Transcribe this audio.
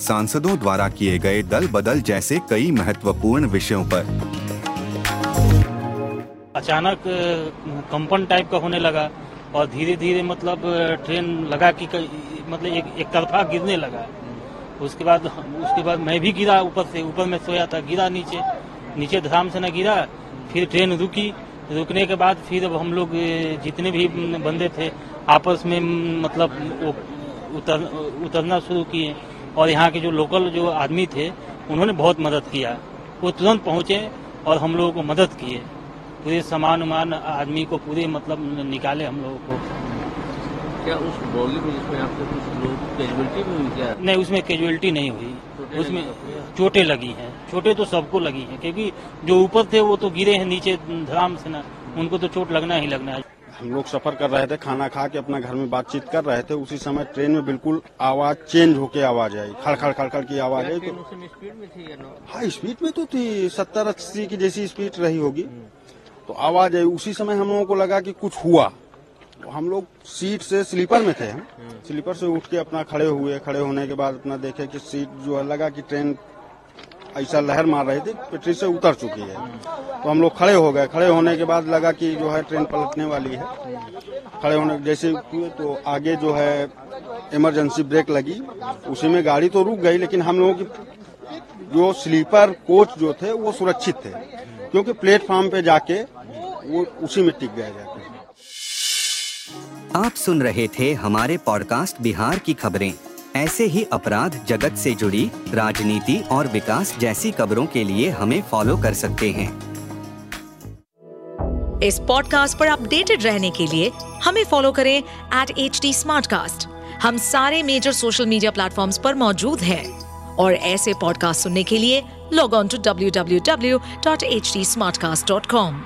सांसदों द्वारा किए गए दल बदल जैसे कई महत्वपूर्ण विषयों पर। अचानक कंपन टाइप का होने लगा और धीरे धीरे मतलब ट्रेन लगा कि मतलब एक एक तरफा गिरने लगा। उसके बाद उसके बाद मैं भी गिरा ऊपर से, ऊपर में सोया था, गिरा नीचे। नीचे धराम से न गिरा, फिर ट्रेन रुकी। रुकने के बाद फिर अब हम लोग जितने भी बंदे थे, आपस में मतलब उतर, उतरना शुरू किए। और यहाँ के जो लोकल जो आदमी थे उन्होंने बहुत मदद किया। वो तुरंत पहुँचे और हम लोगों को मदद किए। पूरे सामान उमान आदमी को पूरे मतलब निकाले हम लोगों को। क्या उस बॉगी में जिसमें आपके कुछ लोग कैजुअलिटी हुई क्या? नहीं उसमें कैजुअलिटी नहीं हुई। उसमें चोटें लगी हैं। चोटें तो सबको लगी हैं क्योंकि जो ऊपर थे वो तो गिरे हैं नीचे धराम से ना। उनको तो चोट लगना ही लगना है। हम लोग सफ़र कर रहे थे खाना खा के अपना घर में बातचीत कर रहे थे उसी समय ट्रेन में बिल्कुल आवाज़ चेंज होके आवाज़ आई खड़ खड़ खड़ खड़ की आवाज़ आई तो स्पीड में थी हाँ स्पीड में तो थी सत्तर अस्सी की जैसी स्पीड रही होगी। तो आवाज़ आई उसी समय हम लोगों को लगा कि कुछ हुआ। तो हम लोग सीट से स्लीपर में थे हम। स्लीपर से उठ के अपना खड़े हुए खड़े होने के बाद अपना देखे कि सीट जो है लगा कि ट्रेन ऐसा लहर मार रही थी, पटरी से उतर चुकी है। तो हम लोग खड़े हो गए। खड़े होने के बाद लगा कि जो है ट्रेन पलटने वाली है। खड़े होने, जैसे तो आगे जो है इमरजेंसी ब्रेक लगी, उसी में गाड़ी तो रुक गई, लेकिन हम लोगों की जो स्लीपर कोच जो थे, वो सुरक्षित थे। क्योंकि प्लेटफॉर्म पे जाके वो उसी में टिक गए जाके आप सुन रहे थे हमारे पॉडकास्ट बिहार की खबरें। ऐसे ही अपराध जगत से जुड़ी, राजनीति और विकास जैसी खबरों के लिए हमें फॉलो कर सकते हैं। इस पॉडकास्ट पर अपडेटेड रहने के लिए हमें फॉलो करें एट एच डी हम सारे मेजर सोशल मीडिया प्लेटफॉर्म पर मौजूद हैं और ऐसे पॉडकास्ट सुनने के लिए log on to W W W dot H D smart cast dot com